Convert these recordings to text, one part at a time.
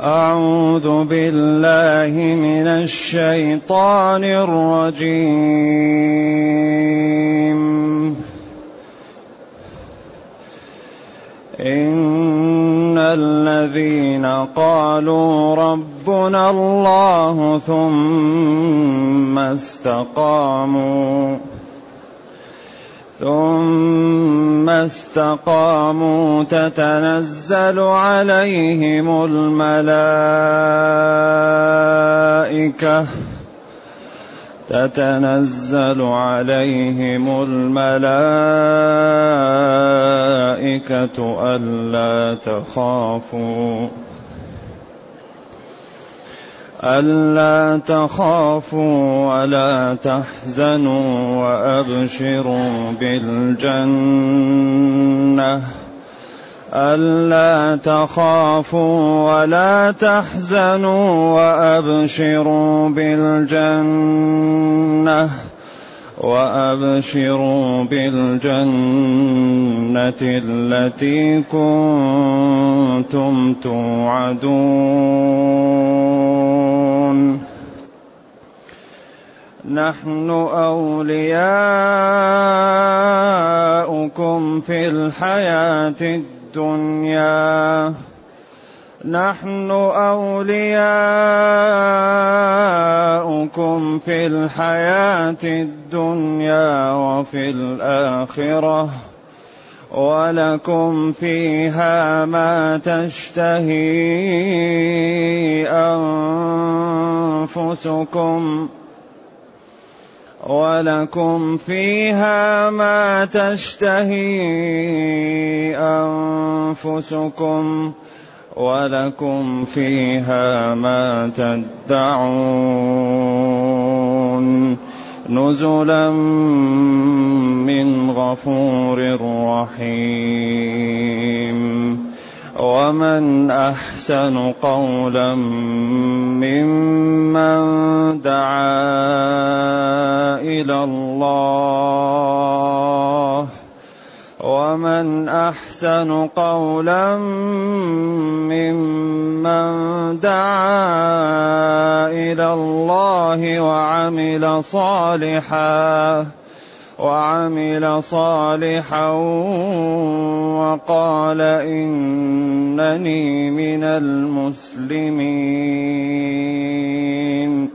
أعوذ بالله من الشيطان الرجيم. إن الذين قالوا ربنا الله ثم استقاموا ثم استقاموا تتنزل عليهم الملائكة. تتنزل عليهم الملائكة ألا تخافوا. ألا تخافوا ولا تحزنوا وأبشروا بالجنة. ألا تخافوا ولا تحزنوا وأبشروا بالجنة. وأبشروا بالجنة التي كنتم توعدون. نحن أولياؤكم في الحياة الدنيا. نحن أولياؤكم في الحياة الدنيا وفي الآخرة. ولكم فيها ما تشتهي أنفسكم. ولكم فيها ما تشتهي أنفسكم ولكم فيها ما تدعون نزلا من غفور رحيم ومن أحسن قولا ممن دعا إلى الله ومن أحسن قولا ممن دعا إلى الله وعمل صالحا وعمل صالحا وقال إنني من المسلمين.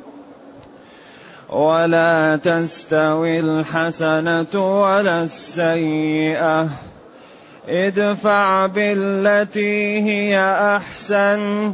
ولا تستوي الحسنة ولا السيئة. ادفع بالتي هي أحسن.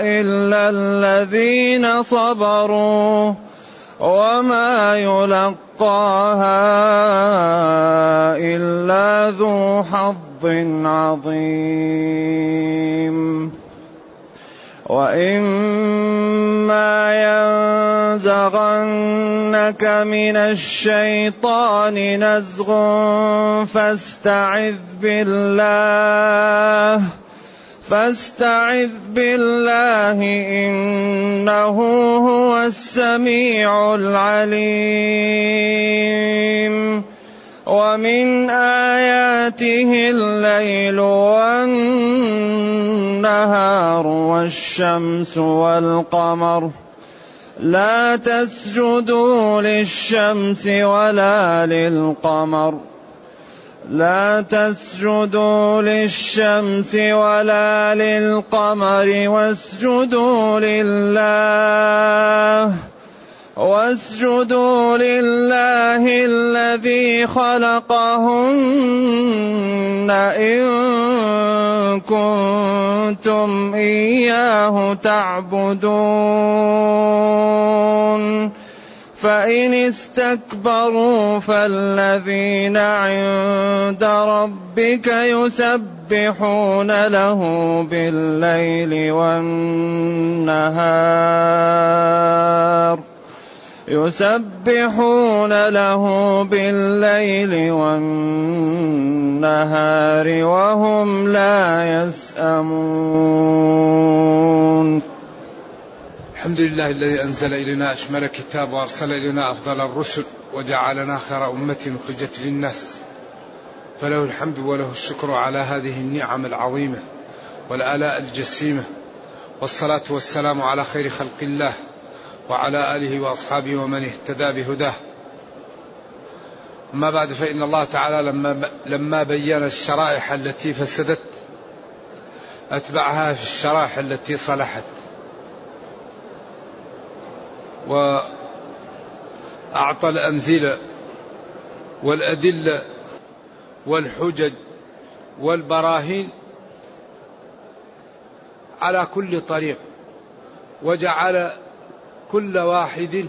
إلا الذين صبروا وما يلقاها إلا ذو حظ عظيم. وإما ينزغنك من الشيطان نزغ فاستعذ بالله فاستعذ بالله انه هو السميع العليم ومن اياته الليل والنهار والشمس والقمر لا تسجدوا للشمس ولا للقمر. لا تسجدوا للشمس ولا للقمر واسجدوا لله. واسجدوا لله الذي خلقهن إن كنتم إياه تعبدون. فإن استكبروا فالذين عند ربك يسبحون له بالليل والنهار. يسبحون له بالليل والنهار وهم لا يسأمون. الحمد لله الذي أنزل إلينا أشمل كتاب وأرسل إلينا أفضل الرسل وجعلنا خير أمة أخرجت للناس. فله الحمد وله الشكر على هذه النعم العظيمة والآلاء الجسيمة والصلاة والسلام على خير خلق الله. وعلى آله وأصحابه ومن اهتدى بهداه. أما بعد فإن الله تعالى لما لما بين الشرائح التي فسدت أتبعها في الشرائح التي صلحت. وأعطى الأمثلة والأدلة والحجج والبراهين على كل طريق وجعل كل واحد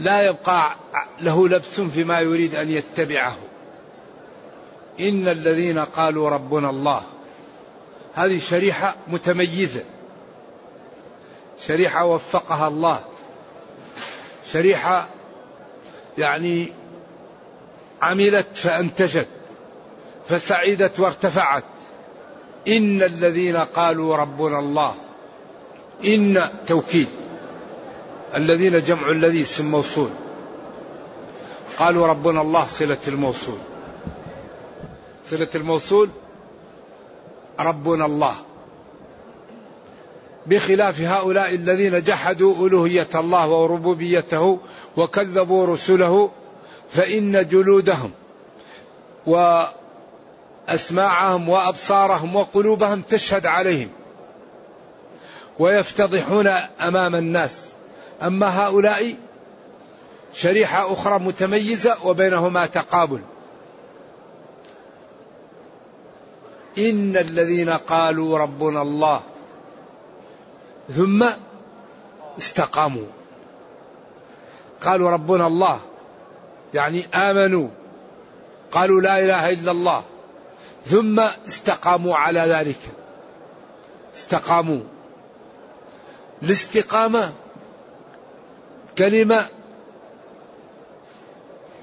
لا يبقى له لبس فيما يريد أن يتبعه. إن الذين قالوا ربنا الله هذه شريحة متميزة. شريحة وفقها الله. شريحة يعني عملت فأنتجت فسعدت وارتفعت. إن الذين قالوا ربنا الله إن توكيد الذين جمع الذي اسم موصول. قالوا ربنا الله صلة الموصول. صلة الموصول ربنا الله. بخلاف هؤلاء الذين جحدوا ألوهية الله وربوبيته وكذبوا رسله فإن جلودهم وأسماعهم وأبصارهم وقلوبهم تشهد عليهم. ويفتضحون أمام الناس. أما هؤلاء شريحة أخرى متميزة وبينهما تقابل. إن الذين قالوا ربنا الله ثم استقاموا. قالوا ربنا الله يعني آمنوا قالوا لا إله إلا الله ثم استقاموا على ذلك. استقاموا. الاستقامه كلمة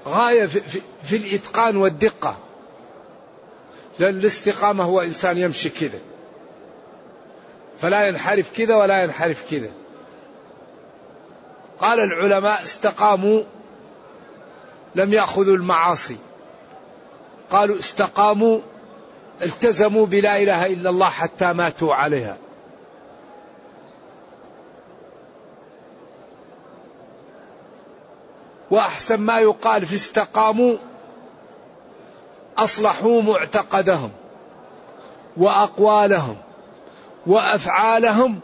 غاية في, في, في الإتقان والدقة. لأن الاستقامة هو إنسان يمشي كذا. فلا ينحرف كذا ولا ينحرف كذا. قال العلماء استقاموا لم يأخذوا المعاصي. قالوا استقاموا التزموا بلا إله إلا الله حتى ماتوا عليها. وأحسن ما يقال في استقاموا أصلحوا معتقدهم وأقوالهم وأفعالهم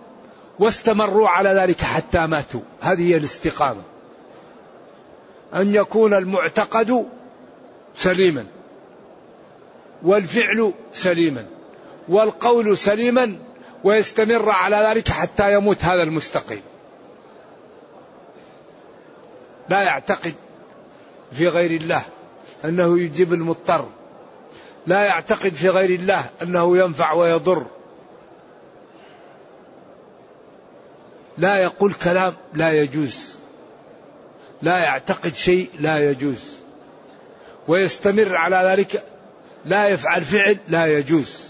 واستمروا على ذلك حتى ماتوا. هذه هي الاستقامة. أن يكون المعتقد سليما والفعل سليما والقول سليما ويستمر على ذلك حتى يموت هذا المستقيم. لا يعتقد في غير الله أنه يجيب المضطر. لا يعتقد في غير الله أنه ينفع ويضر. لا يقول كلام لا يجوز. لا يعتقد شيء لا يجوز. ويستمر على ذلك لا يفعل فعل لا يجوز.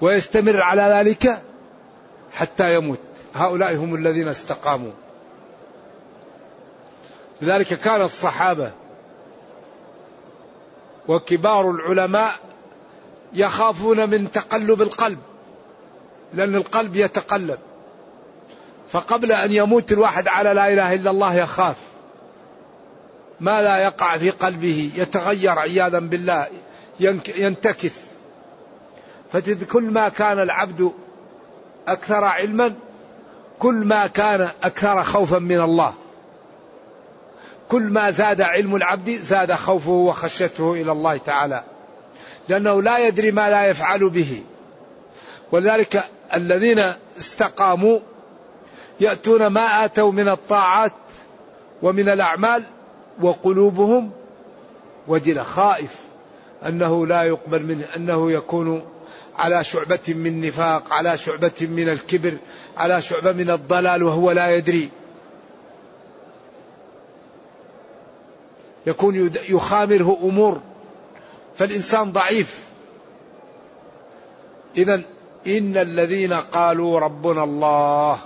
ويستمر على ذلك حتى يموت. هؤلاء هم الذين استقاموا. لذلك كان الصحابة وكبار العلماء يخافون من تقلب القلب لأن القلب يتقلب. فقبل أن يموت الواحد على لا إله إلا الله يخاف. ما لا يقع في قلبه يتغير عياذا بالله ينتكس. فكل ما كان العبد أكثر علما كل ما كان أكثر خوفا من الله. كل ما زاد علم العبد زاد خوفه وخشيته إلى الله تعالى. لأنه لا يدري ما لا يفعل به. ولذلك الذين استقاموا يأتون ما آتوا من الطاعات ومن الأعمال وقلوبهم وجلة خائف أنه لا يقبل منه أنه يكون على شعبة من نفاق على شعبة من الكبر على شعبة من الضلال وهو لا يدري. يكون يخامره أمور فالإنسان ضعيف. إذا إن الذين قالوا ربنا الله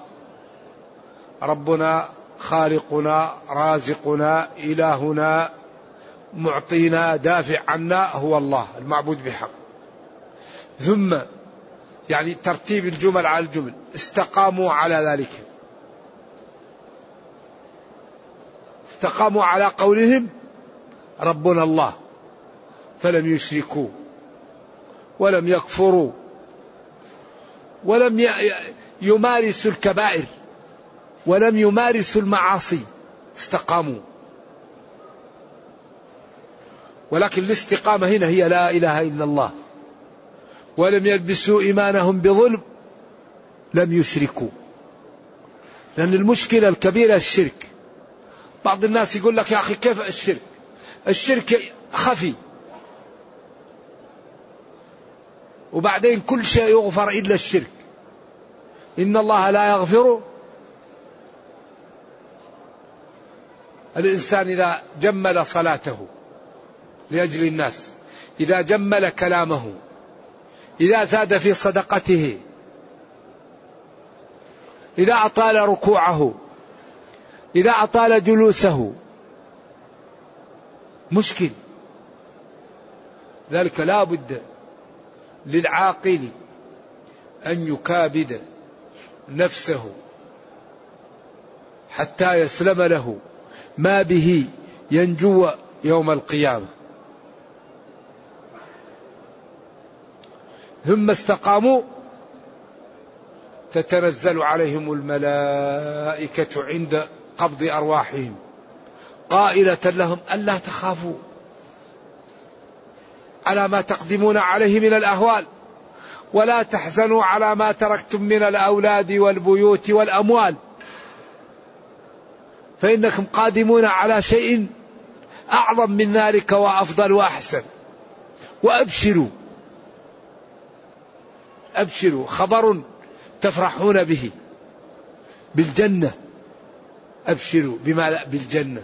ربنا خالقنا رازقنا إلهنا معطينا دافع عنا هو الله المعبود بحق. ثم يعني ترتيب الجمل على الجمل استقاموا على ذلك. استقاموا على قولهم ربنا الله فلم يشركوا ولم يكفروا ولم يمارسوا الكبائر ولم يمارسوا المعاصي استقاموا. ولكن الاستقامة هنا هي لا إله إلا الله. ولم يلبسوا إيمانهم بظلم لم يشركوا. لأن المشكلة الكبيرة الشرك. بعض الناس يقول لك يا أخي كيف الشرك؟ الشرك خفي. وبعدين كل شيء يغفر إلا الشرك. إن الله لا يغفر الإنسان إذا جمل صلاته لأجل الناس إذا جمل كلامه إذا زاد في صدقته إذا أطال ركوعه إذا أطال جلوسه مشكل. ذلك لا بد للعاقل أن يكابد نفسه حتى يسلم له ما به ينجو يوم القيامة. ثم استقاموا. تتنزل عليهم الملائكة عند قبض أرواحهم. قائلة لهم ألا تخافوا على ما تقدمون عليه من الأهوال ولا تحزنوا على ما تركتم من الأولاد والبيوت والأموال. فإنكم قادمون على شيء أعظم من ذلك وأفضل وأحسن. وأبشروا. أبشروا. خبر تفرحون به. بالجنة. أبشروا بما بالجنة.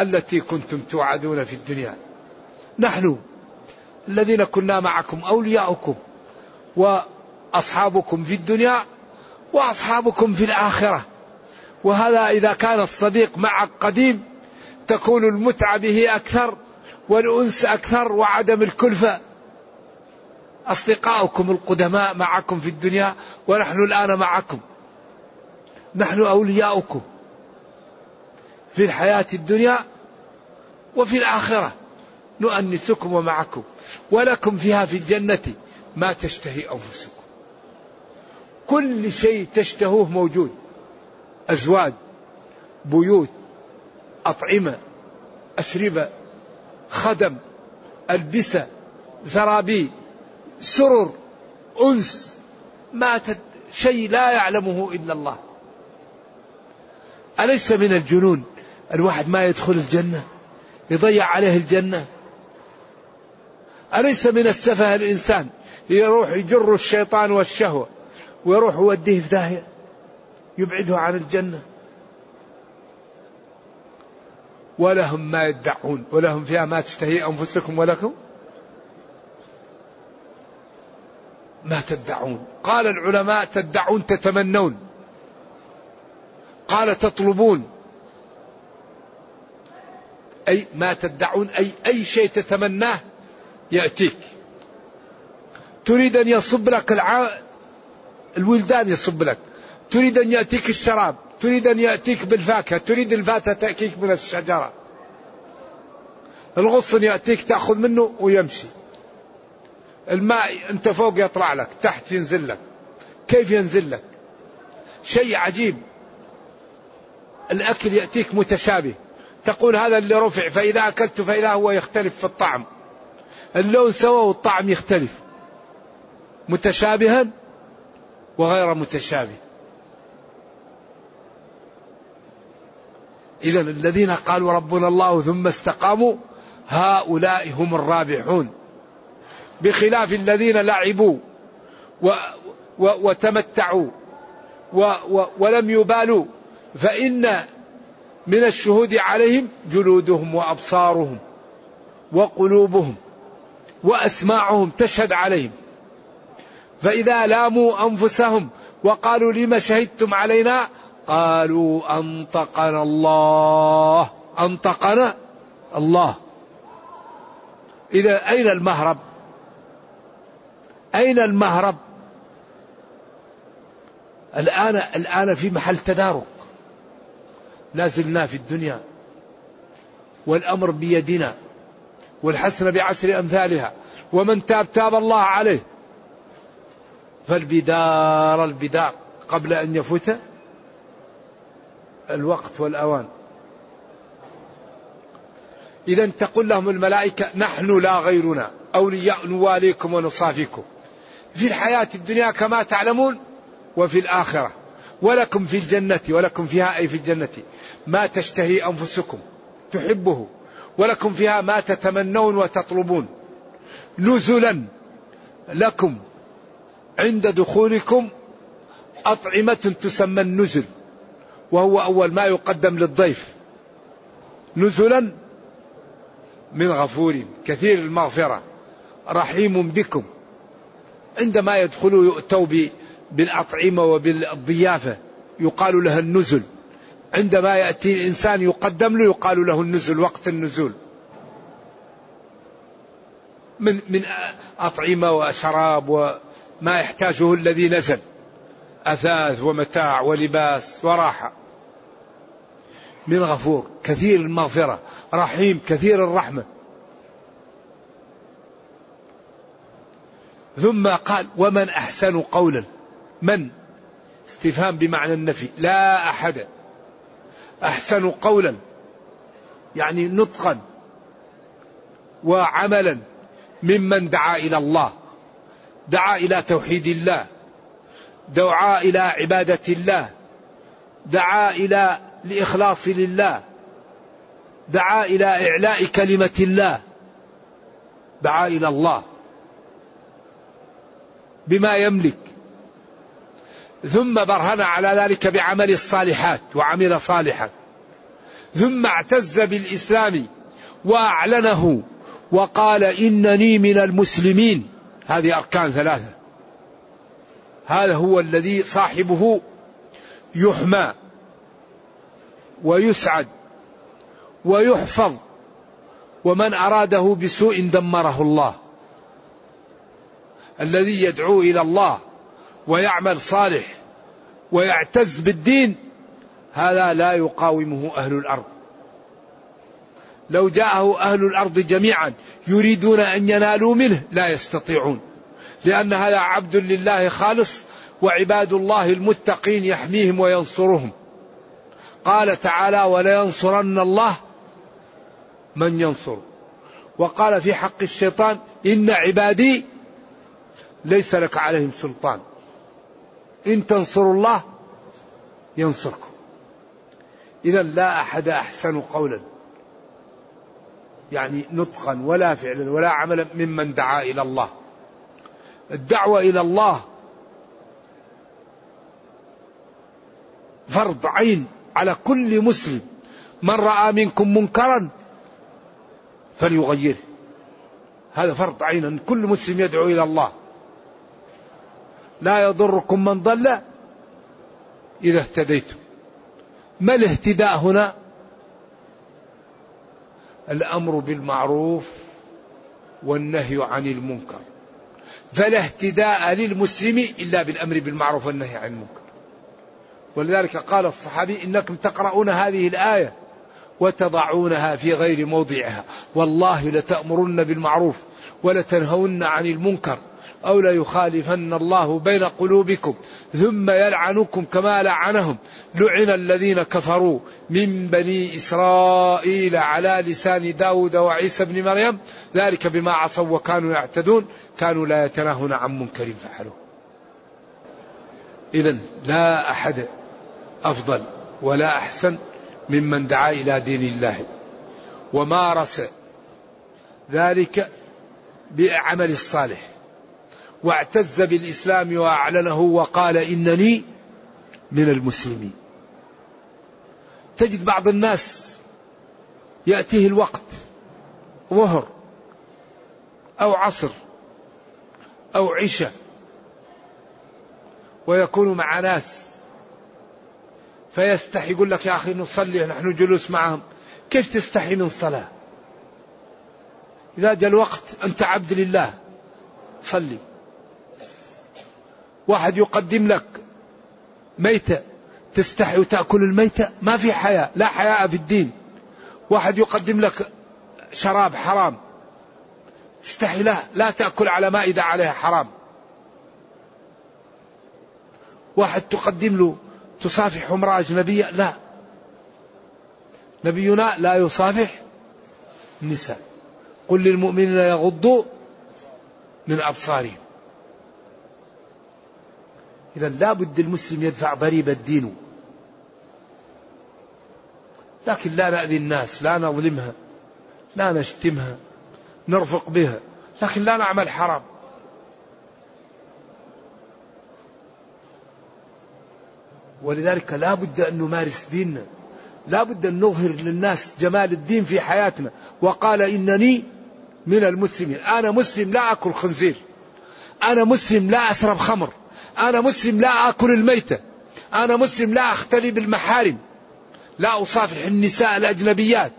التي كنتم توعدون في الدنيا. نحن الذين كنا معكم أولياؤكم وأصحابكم في الدنيا وأصحابكم في الآخرة. وهذا إذا كان الصديق معك قديم تكون المتعة به أكثر والأنس أكثر وعدم الكلفة أصدقاؤكم القدماء معكم في الدنيا ونحن الآن معكم. نحن أولياؤكم. في الحياة الدنيا وفي الآخرة. نؤنسكم ومعكم ولكم فيها في الجنة ما تشتهي أنفسكم. كل شيء تشتهوه موجود. أزواج بيوت أطعمة أشربة خدم ألبسة زرابي سرر أنس. ما تد شيء لا يعلمه إلا الله. أليس من الجنون الواحد ما يدخل الجنة يضيع عليه الجنة. أليس من السفه الإنسان يروح يجر الشيطان والشهوة ويروح يوديه في داهية يبعده عن الجنة؟ ولهم ما يدعون ولهم فيها ما تشتهي أنفسكم ولكم؟ ما تدعون. قال العلماء تدعون تتمنون قال تطلبون. أي ما تدعون أي أي شيء تتمناه يأتيك. تريد أن يصب لك الع... الولدان يصب لك. تريد أن يأتيك الشراب. تريد أن يأتيك بالفاكهة. تريد الفاكهة تأتيك من الشجرة. الغصن يأتيك تأخذ منه ويمشي. الماء أنت فوق يطلع لك تحت ينزل لك. كيف ينزل لك؟ شيء عجيب. الأكل يأتيك متشابه. تقول هذا اللي رفع فإذا أكلت فإذا هو يختلف في الطعم. اللون سوا والطعم يختلف. متشابها وغير متشابه. إذا الذين قالوا ربنا الله ثم استقاموا هؤلاء هم الرابحون. بخلاف الذين لعبوا و و وتمتعوا و و ولم يبالوا فإن من الشهود عليهم جلودهم وأبصارهم وقلوبهم وأسماعهم تشهد عليهم. فإذا لاموا أنفسهم وقالوا لما شهدتم علينا؟ قالوا أنطقنا الله. أنطقنا الله. إذا أين المهرب؟ أين المهرب؟ الآن الآن في محل تدارك. لا زلنا في الدنيا والأمر بيدنا والحسنة بعشر أمثالها ومن تاب تاب الله عليه فالبدار البدار قبل أن يفوت الوقت والأوان. إذا تقول لهم الملائكة نحن لا غيرنا أولياء نواليكم ونصافيكم. في الحياة الدنيا كما تعلمون وفي الآخرة. ولكم في الجنة ولكم فيها أي في الجنة. ما تشتهي أنفسكم تحبه. ولكم فيها ما تتمنون وتطلبون. نزلا لكم عند دخولكم أطعمة تسمى النزل وهو أول ما يقدم للضيف. نزلا من غفور كثير المغفرة رحيم بكم. عندما يدخلوا يؤتوا بالأطعمة وبالضيافة. يقال لها النزل. عندما يأتي الإنسان يقدم له يقال له النزل وقت النزول. من من أطعمة وشراب وما يحتاجه الذي نزل. أثاث ومتاع ولباس وراحة. من غفور. كثير المغفرة. رحيم. كثير الرحمة. ثم قال ومن أحسن قولا. من؟ استفهام بمعنى النفي. لا أحد. أحسن قولا. يعني نطقا. وعملا. ممن دعا إلى الله. دعا إلى توحيد الله. دعا إلى عبادة الله. دعا إلى الإخلاص لله. دعا إلى إعلاء كلمة الله. دعا إلى الله. بما يملك. ثم برهن على ذلك بعمل الصالحات وعمل صالحا. ثم اعتز بالإسلام وأعلنه وقال إنني من المسلمين. هذه أركان ثلاثة. هذا هو الذي صاحبه يحمى ويسعد ويحفظ ومن أراده بسوء دمره الله. الذي يدعو إلى الله ويعمل صالح ويعتز بالدين هذا لا يقاومه أهل الأرض. لو جاءه أهل الأرض جميعا يريدون أن ينالوا منه لا يستطيعون. لأن هذا عبد لله خالص وعباد الله المتقين يحميهم وينصرهم. قال تعالى ولينصرن الله من ينصر وقال في حق الشيطان إن عبادي ليس لك عليهم سلطان إن تنصروا الله ينصركم. إذا لا أحد أحسن قولا. يعني نطقا ولا فعلا ولا عملا ممن دعا إلى الله. الدعوة إلى الله فرض عين على كل مسلم. من رأى منكم منكرا فليغيره. هذا فرض عين. كل مسلم يدعو إلى الله. لا يضركم من ضل إذا اهتديتم. ما الاهتداء هنا؟ الأمر بالمعروف والنهي عن المنكر. فلا اهتداء للمسلم إلا بالأمر بالمعروف والنهي عن المنكر. ولذلك قال الصحابي إنكم تقرؤون هذه الآية وتضعونها في غير موضعها. والله لتأمرن بالمعروف ولتنهون عن المنكر. أو ليخالفن الله بين قلوبكم ثم يلعنكم كما لعنهم. لعن الذين كفروا من بني إسرائيل على لسان داود وعيسى بن مريم. ذلك بما عصوا وكانوا يعتدون. كانوا لا يتناهون عن منكر فعلوه إذا لا أحد أفضل ولا أحسن ممن دعا إلى دين الله. ومارس ذلك بعمل الصالح. واعتز بالإسلام وأعلنه وقال إنني من المسلمين. تجد بعض الناس يأتيه الوقت ظهر أو عصر أو عشاء ويكون مع ناس فيستحي يقول لك يا أخي نصلي نحن جلوس معهم كيف تستحي من صلاة؟ إذا جاء الوقت أنت عبد لله صلي. واحد يقدم لك ميتة تستحي وتأكل الميتة ما في حياة لا حياء في الدين. واحد يقدم لك شراب حرام استحي لا لا تأكل على مائدة عليها حرام. واحد تقدم له تصافح امرأة أجنبية لا. نبينا لا يصافح النساء. قل للمؤمنين يغضوا من أبصارهم. إذا لا بد المسلم يدفع ضريبة دينه لكن لا نأذي الناس لا نظلمها لا نشتمها نرفق بها لكن لا نعمل حرام. ولذلك لا بد أن نمارس ديننا لا بد أن نظهر للناس جمال الدين في حياتنا. وقال إنني من المسلمين أنا مسلم لا أكل خنزير أنا مسلم لا أشرب خمر. أنا مسلم لا أكل الميتة. أنا مسلم لا أختلي بالمحارم. لا أصافح النساء الأجنبيات.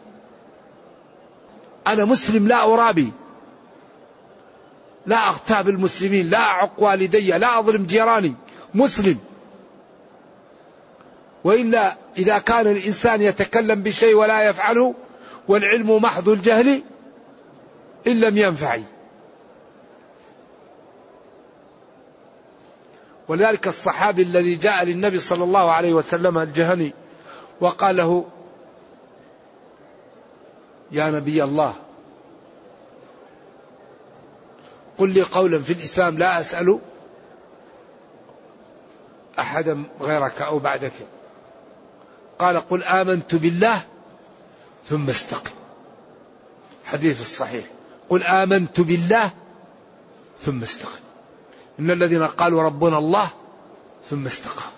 أنا مسلم لا أرابي. لا أغتاب المسلمين لا أعق والدي لا أظلم جيراني. مسلم. وإلا إذا كان الإنسان يتكلم بشيء ولا يفعله والعلم محض الجهل إن لم ينفع ولذلك الصحابي الذي جاء للنبي صلى الله عليه وسلم الجهني وقال له يا نبي الله قل لي قولا في الإسلام لا أسأل أحدا غيرك أو بعدك. قال قل آمنت بالله ثم استقم. حديث الصحيح قل آمنت بالله ثم استقم. إن الذين قالوا ربنا الله ثم استقام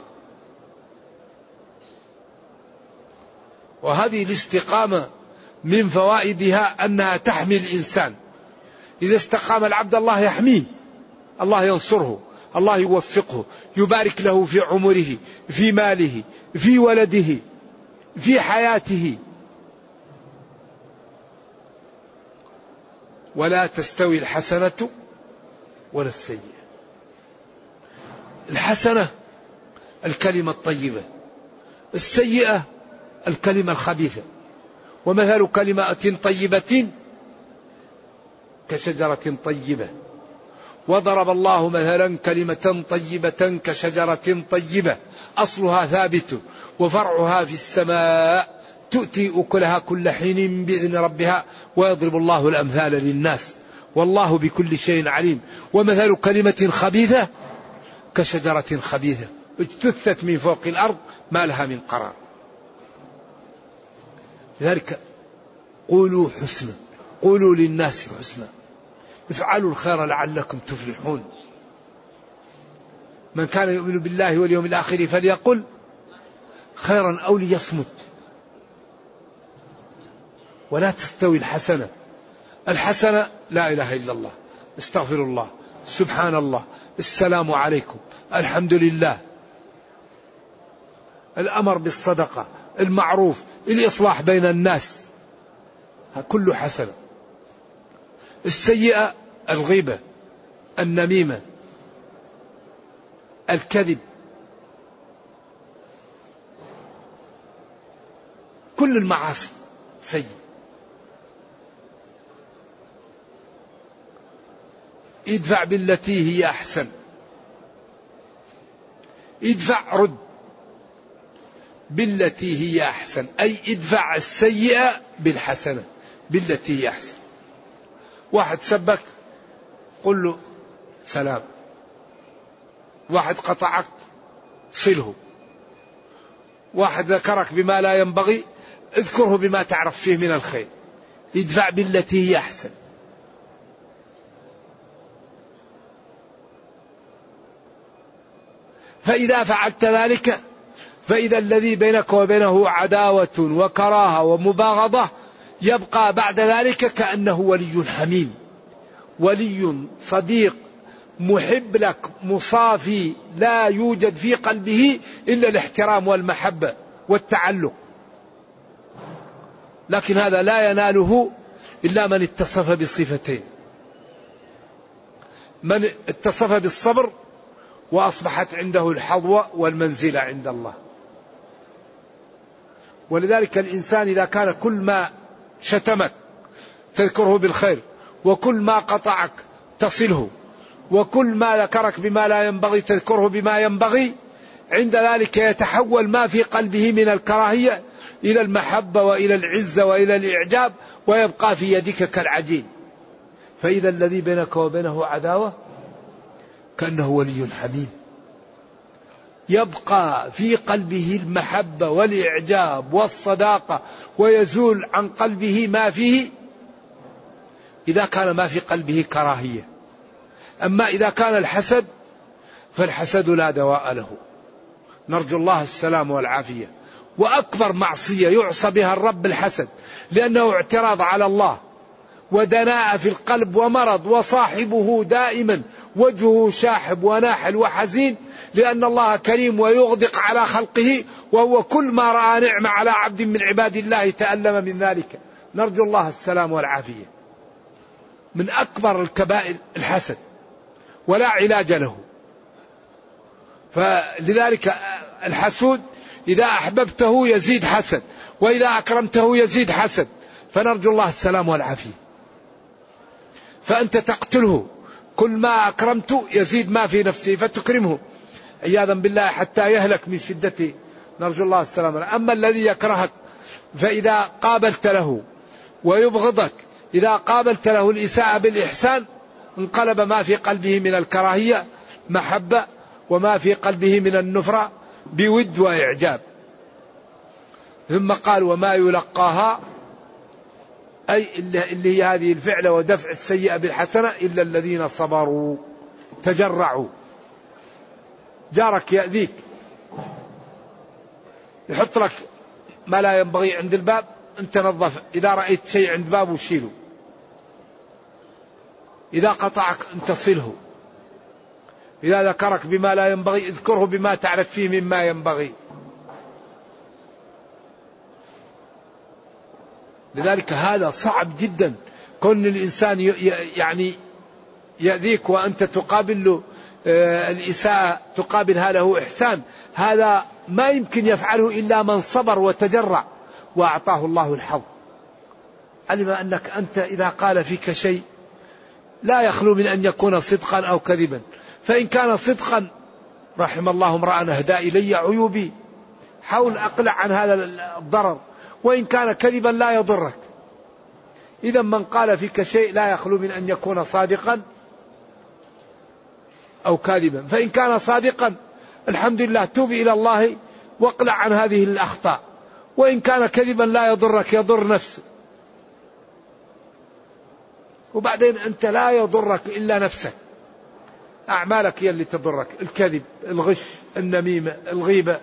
وهذه الاستقامة من فوائدها أنها تحمي الإنسان. إذا استقام العبد الله يحميه الله ينصره الله يوفقه يبارك له في عمره في ماله في ولده في حياته. ولا تستوي الحسنة ولا السيئة. الحسنة الكلمة الطيبة السيئة الكلمة الخبيثة ومثل كلمة طيبة كشجرة طيبة وضرب الله مثلا كلمة طيبة كشجرة طيبة أصلها ثابت وفرعها في السماء تؤتي أكلها كل حين بإذن ربها ويضرب الله الأمثال للناس والله بكل شيء عليم. ومثل كلمة خبيثة كشجرة خبيثة اجتثت من فوق الأرض ما لها من قرار. لذلك قولوا حسنا قولوا للناس حسنا. افعلوا الخير لعلكم تفلحون. من كان يؤمن بالله واليوم الآخر فليقل خيرا أو ليصمت. ولا تستوي الحسنة. الحسنة لا إله إلا الله. استغفر الله. سبحان الله. السلام عليكم. الحمد لله. الأمر بالصدقة المعروف الإصلاح بين الناس. كله حسنة. السيئة الغيبة النميمة الكذب. كل المعاصي سيء ادفع بالتي هي أحسن. ادفع رد. بالتي هي أحسن. أي ادفع السيئة بالحسنة. بالتي هي أحسن. واحد سبك قل له سلام. واحد قطعك صله. واحد ذكرك بما لا ينبغي اذكره بما تعرف فيه من الخير. ادفع بالتي هي أحسن. فإذا فعلت ذلك فإذا الذي بينك وبينه عداوة وكراهة ومباغضة يبقى بعد ذلك كأنه ولي حميم. ولي صديق محب لك مصافي لا يوجد في قلبه إلا الاحترام والمحبة والتعلق. لكن هذا لا يناله إلا من اتصف بالصفتين. من اتصف بالصبر وأصبحت عنده الحظوة والمنزلة عند الله. ولذلك الإنسان إذا كان كل ما شتمك تذكره بالخير وكل ما قطعك تصله وكل ما ذكرك بما لا ينبغي تذكره بما ينبغي عند ذلك يتحول ما في قلبه من الكراهية إلى المحبة وإلى العزة وإلى الإعجاب ويبقى في يدك كالعجين. فإذا الذي بينك وبينه عداوة كأنه ولي حميم. يبقى في قلبه المحبة والإعجاب والصداقة ويزول عن قلبه ما فيه. إذا كان ما في قلبه كراهية. أما إذا كان الحسد فالحسد لا دواء له. نرجو الله السلام والعافية. وأكبر معصية يعصى بها الرب الحسد لأنه اعتراض على الله. ودناء في القلب ومرض وصاحبه دائما وجهه شاحب وناحل وحزين لأن الله كريم ويغدق على خلقه وهو كل ما رأى نعمة على عبد من عباد الله تألم من ذلك. نرجو الله السلام والعافية. من أكبر الكبائر الحسد ولا علاج له. فلذلك الحسود إذا أحببته يزيد حسد وإذا أكرمته يزيد حسد. فنرجو الله السلام والعافية. فأنت تقتله. كل ما أكرمت يزيد ما في نفسه فتكرمه. عياذا بالله حتى يهلك من شدته نرجو الله السلامة. أما الذي يكرهك فإذا قابلت له ويبغضك إذا قابلت له الإساءة بالإحسان انقلب ما في قلبه من الكراهية محبة وما في قلبه من النفرة بود وإعجاب. ثم قال وما يلقاها أي اللي هي هذه الفعلة ودفع السيئة بالحسنة إلا الذين صبروا تجرعوا. جارك يأذيك. يحط لك ما لا ينبغي عند الباب أنت نظف. إذا رأيت شيء عند بابه شيله إذا قطعك أن تصله إذا ذكرك بما لا ينبغي اذكره بما تعرف فيه مما ينبغي. لذلك هذا صعب جدا. كون الإنسان يعني يأذيك وأنت تقابل له آه، الإساءة تقابلها له إحسان. هذا ما يمكن يفعله إلا من صبر وتجرع وأعطاه الله الحظ. علم أنك أنت إذا قال فيك شيء لا يخلو من أن يكون صدقا أو كذبا. فإن كان صدقا رحم الله امرأ أهدى إلي عيوبي. حاول أقلع عن هذا الضرر. وإن كان كذبا لا يضرك. إذا من قال فيك شيء لا يخلو من أن يكون صادقا أو كاذبا. فإن كان صادقا الحمد لله توب إلى الله واقلع عن هذه الأخطاء. وإن كان كذبا لا يضرك يضر نفسه. وبعدين أنت لا يضرك إلا نفسك. أعمالك هي اللي تضرك. الكذب الغش النميمة الغيبة.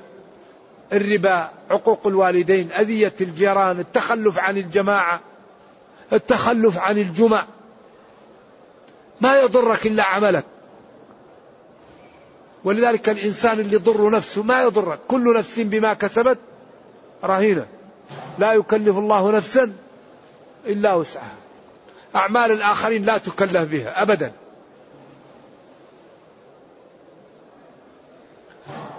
الربا عقوق الوالدين أذية الجيران التخلف عن الجماعة التخلف عن الجمع. ما يضرك إلا عملك. ولذلك الإنسان اللي يضر نفسه ما يضرك. كل نفس بما كسبت رهينة. لا يكلف الله نفسا إلا وسعها. أعمال الآخرين لا تكلف بها أبدا.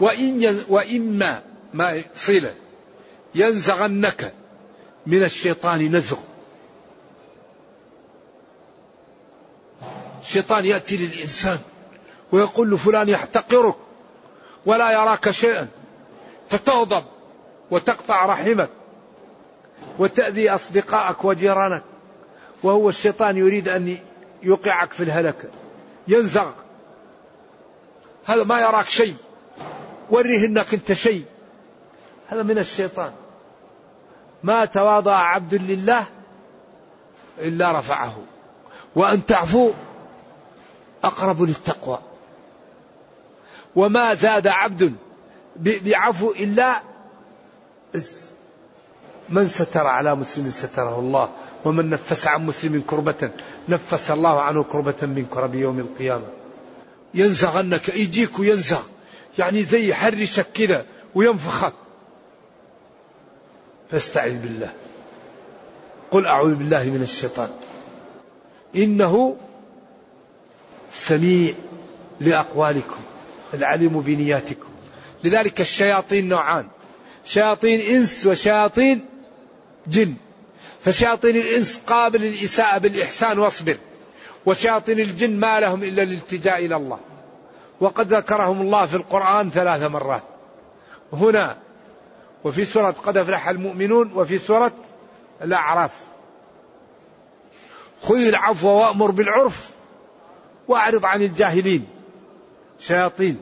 وإن وإما ما صلة. ينزغنك من الشيطان نزغ. الشيطان يأتي للإنسان ويقول له فلان يحتقرك ولا يراك شيئا. فتغضب وتقطع رحمك وتأذي أصدقائك وجيرانك. وهو الشيطان يريد أن يوقعك في الهلكة ينزغ. هذا ما يراك شيء؟ وريه انك أنت شيء. هذا من الشيطان. ما تواضع عبد لله إلا رفعه. وأن تعفو أقرب للتقوى. وما زاد عبد بعفو إلا من ستر على مسلم ستره الله. ومن نفس عن مسلم كربة نفس الله عنه كربة من كرب يوم القيامة. ينزغنك يجيك وينزغ يعني زي يحرشك كذا وينفخك. فاستعذ بالله. قل أعوذ بالله من الشيطان. إنه سميع لأقوالكم العليم بنياتكم. لذلك الشياطين نوعان. شياطين إنس وشياطين جن. فشياطين الإنس قابل الإساءة بالإحسان واصبر. وشياطين الجن ما لهم إلا الالتجاء إلى الله. وقد ذكرهم الله في القرآن ثلاث مرات. هنا وفي سورة قد أفلح المؤمنون وفي سورة الأعراف. خذ العفو وأمر بالعرف وأعرض عن الجاهلين. شياطين.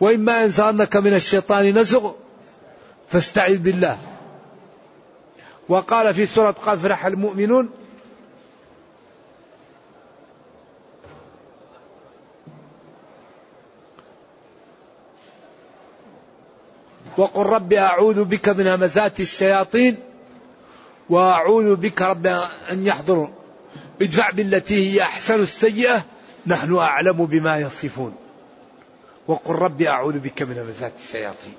وإما ينزغنك من الشيطان نزغ فاستعذ بالله. وقال في سورة قد أفلح المؤمنون وقل رب أعوذ بك من همزات الشياطين وأعوذ بك رب أن يحضرون ادفع بالتي هي أحسن السيئة. نحن أعلم بما يصفون. وقل رب أعوذ بك من همزات الشياطين.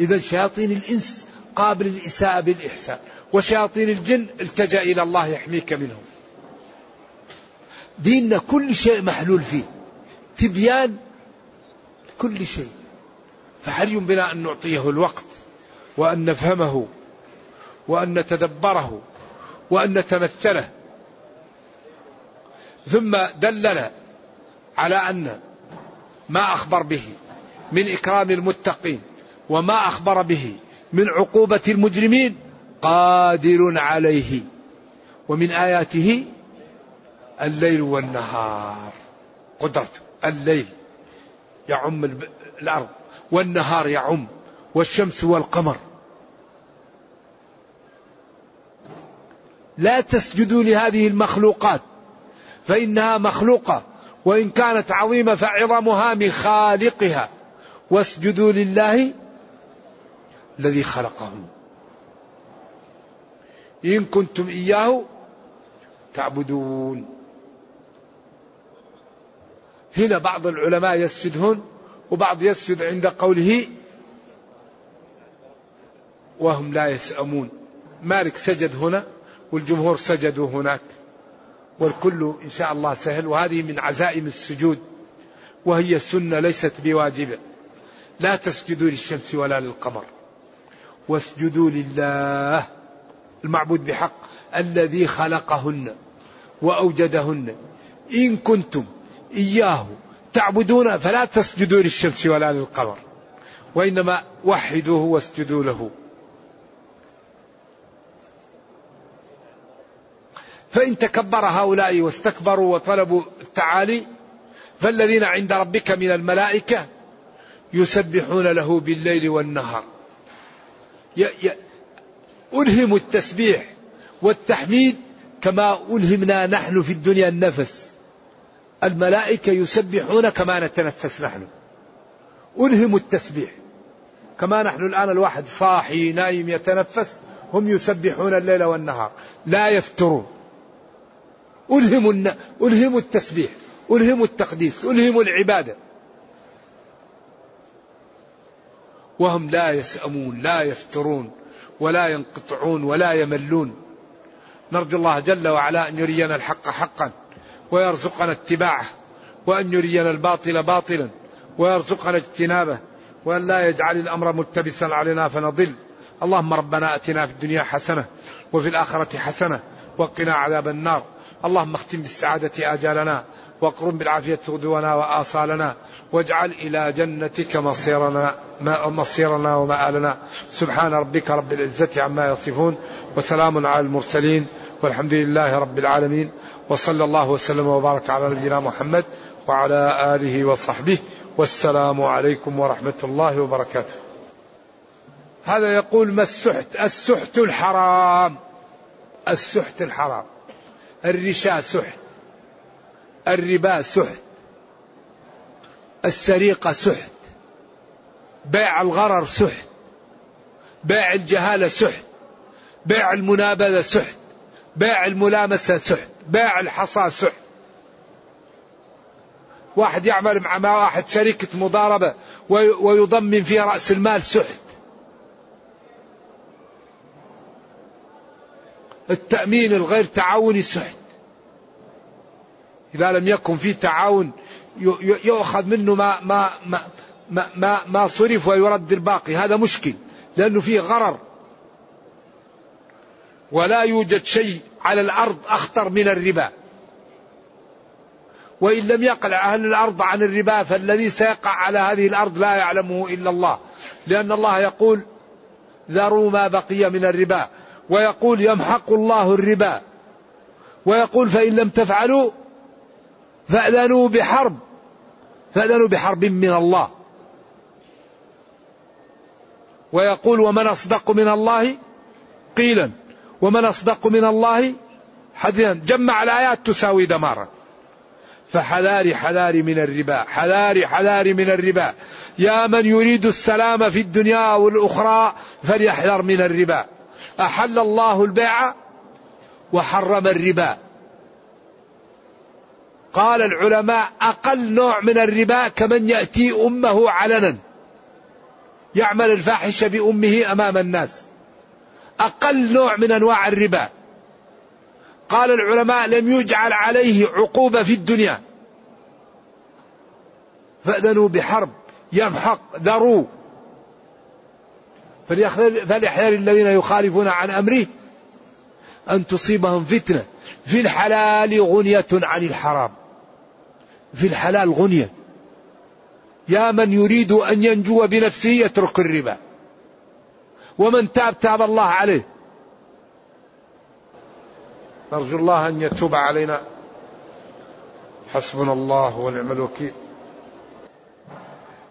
إذا شياطين الإنس قابل الإساءة بالإحسان وشياطين الجن التجأ إلى الله يحميك منهم. ديننا كل شيء محلول فيه. تبيان كل شيء. فحري بنا أن نعطيه الوقت وأن نفهمه وأن نتدبره وأن نتمثله؟ ثم دلنا على أن ما أخبر به من إكرام المتقين وما أخبر به من عقوبة المجرمين قادر عليه ومن آياته الليل والنهار. قدرته الليل يعم الأرض. والنهار يعم والشمس والقمر. لا تسجدوا لهذه المخلوقات فإنها مخلوقة وإن كانت عظيمة فعظمها من خالقها. واسجدوا لله الذي خلقهم إن كنتم إياه تعبدون. هنا بعض العلماء يسجدون وبعض يسجد عند قوله وهم لا يسأمون. مالك سجد هنا والجمهور سجدوا هناك والكل إن شاء الله سهل. وهذه من عزائم السجود وهي السنة ليست بواجبة. لا تسجدوا للشمس ولا للقمر. واسجدوا لله المعبود بحق الذي خلقهن وأوجدهن. إن كنتم إياه تعبدون فلا تسجدوا للشمس ولا للقمر وإنما وحدوه واسجدوا له. فإن تكبر هؤلاء واستكبروا وطلبوا التعالي فالذين عند ربك من الملائكة يسبحون له بالليل والنهار. ألهم التسبيح والتحميد كما ألهمنا نحن في الدنيا النفس. الملائكة يسبحون كما نتنفس نحن. ألهم التسبيح. كما نحن الآن الواحد صاحي نايم يتنفس هم يسبحون الليل والنهار. لا يفترون. ألهم الن... ألهم التسبيح. ألهم التقديس. ألهم العبادة. وهم لا يسأمون لا يفترون ولا ينقطعون ولا يملون. نرجو الله جل وعلا أن يرينا الحق حقا. ويرزقنا اتباعه وأن يرينا الباطل باطلا ويرزقنا اجتنابه وأن لا يجعل الأمر ملتبسا علينا فنضل. اللهم ربنا أتنا في الدنيا حسنة وفي الآخرة حسنة وقنا عذاب النار. اللهم اختم بالسعادة آجالنا واقرم بالعافية غدونا وآصالنا واجعل إلى جنتك مصيرنا مصيرنا ومآلنا. سبحان ربك رب العزة عما يصفون وسلام على المرسلين والحمد لله رب العالمين وصلى الله وسلم وبارك على نبينا محمد وعلى آله وصحبه والسلام عليكم ورحمة الله وبركاته. هذا يقول ما السحت؟ السحت الحرام. السحت الحرام. الرشا سحت. الربا سحت. السرقة سحت. بيع الغرر سحت. بيع الجهالة سحت. بيع المنابذة سحت. بيع الملامسة سحت بيع الحصى سحت. واحد يعمل مع واحد شركة مضاربة ويضمن فيها رأس المال سحت. التأمين الغير تعاوني سحت. إذا لم يكن في تعاون يؤخذ منه ما ما ما ما, ما, ما صرف ويرد الباقي. هذا مشكل لأنه فيه غرر. ولا يوجد شيء على الأرض أخطر من الربا. وإن لم يقع أهل الأرض عن الربا فالذي سيقع على هذه الأرض لا يعلمه إلا الله. لأن الله يقول ذروا ما بقي من الربا. ويقول يمحق الله الربا. ويقول فإن لم تفعلوا فأذنوا بحرب. فأذنوا بحرب من الله. ويقول ومن أصدق من الله قيلا. ومن أصدق من الله حديثا جمع الآيات تساوي دمارا. فحذاري حذاري من الربا حذاري حذاري من الربا. يا من يريد السلام في الدنيا والأخرى فليحذر من الربا. أحل الله البيع وحرم الربا. قال العلماء أقل نوع من الربا كمن يأتي أمه علنا. يعمل الفاحشة بأمه أمام الناس. أقل نوع من أنواع الربا. قال العلماء لم يجعل عليه عقوبة في الدنيا. فأذنوا بحرب يمحق ذروا. فليحذر الذين يخالفون عن أمره أن تصيبهم فتنة. في الحلال غنية عن الحرام. في الحلال غنية. يا من يريد أن ينجو بنفسه يترك الربا. ومن تاب تاب الله عليه. نرجو الله أن يتوب علينا. حسبنا الله ونعم الوكيل.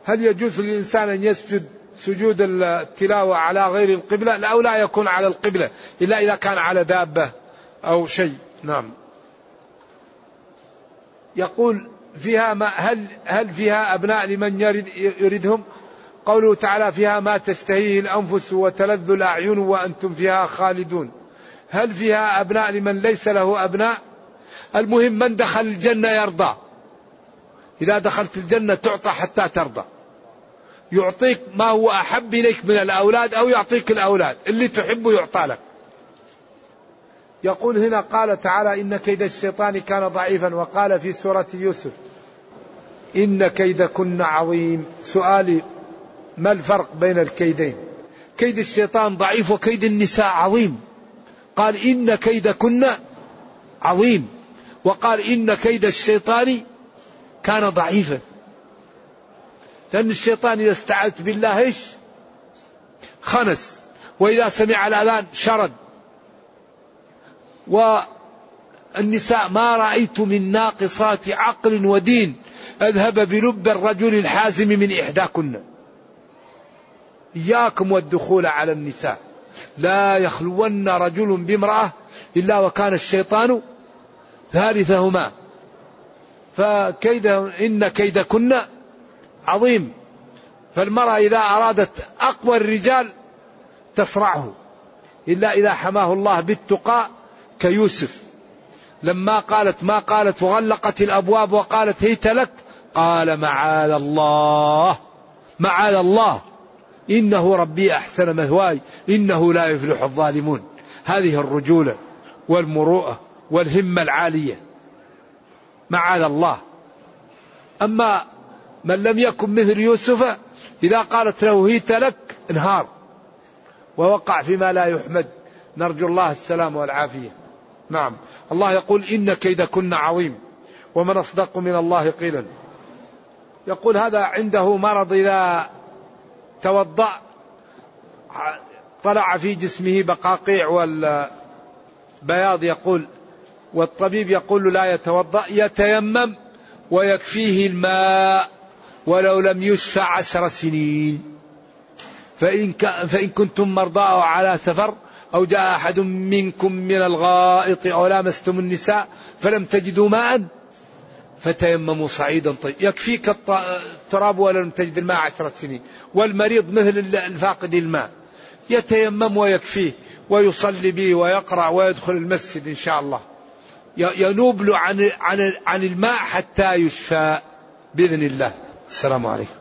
هل يجوز للإنسان أن يسجد سجود التلاوة على غير القبلة؟ لا أو لا يكون على القبلة إلا إذا كان على دابة أو شيء. نعم. يقول فيها ما هل هل فيها أبناء لمن يرد يردهم قوله تعالى فيها ما تشتهيه الأنفس وتلذ الأعين وأنتم فيها خالدون. هل فيها أبناء لمن ليس له أبناء؟ المهم من دخل الجنة يرضى. إذا دخلت الجنة تعطى حتى ترضى. يعطيك ما هو أحب إليك من الأولاد أو يعطيك الأولاد. اللي تحبه يعطى لك. يقول هنا قال تعالى إن كيد الشيطان كان ضعيفا وقال في سورة يوسف إن كيدكن عظيم. سؤالي ما الفرق بين الكيدين؟ كيد الشيطان ضعيف وكيد النساء عظيم. قال إن كيدكن عظيم. وقال إن كيد الشيطان كان ضعيفا. لأن الشيطان إذا استعذت بالله إيش؟ خنس. وإذا سمع الأذان شرد. والنساء ما رأيت من ناقصات عقل ودين أذهب بلب الرجل الحازم من إحداكن. إياكم والدخول على النساء. لا يخلون رجل بامرأة إلا وكان الشيطان ثالثهما. فكيد إن كيدكن عظيم. فالمرأة إذا أرادت أقوى الرجال تصرعه إلا إذا حماه الله بالتقى كيوسف. لما قالت ما قالت وغلقت الأبواب وقالت هيت لك؟ قال معاذ الله. معاذ الله. إنه ربي أحسن مثواي إنه لا يفلح الظالمون. هذه الرجولة والمروءة والهمة العالية. معاذ الله. أما من لم يكن مثل يوسف إذا قالت له هيت لك انهار. ووقع فيما لا يحمد. نرجو الله السلام والعافية. نعم. الله يقول إن كيدكن عظيم. ومن أصدق من الله قيلا. يقول هذا عنده مرض إذا توضأ طلع في جسمه بقاقيع والبياض يقول والطبيب يقول لا يتوضأ يتيمم ويكفيه الماء ولو لم يشفع عشر سنين. فإن, فإن كنتم مرضى أو على سفر أو جاء أحد منكم من الغائط أو لامستم النساء فلم تجدوا ماء فتيمموا صعيدا طيب. يكفيك التراب ولم تجد الماء عشرة سنين. والمريض مثل الفاقد الماء. يتيمم ويكفيه ويصلي به ويقرأ ويدخل المسجد إن شاء الله. ينوب عن, عن, عن الماء حتى يشفى بإذن الله. السلام عليكم.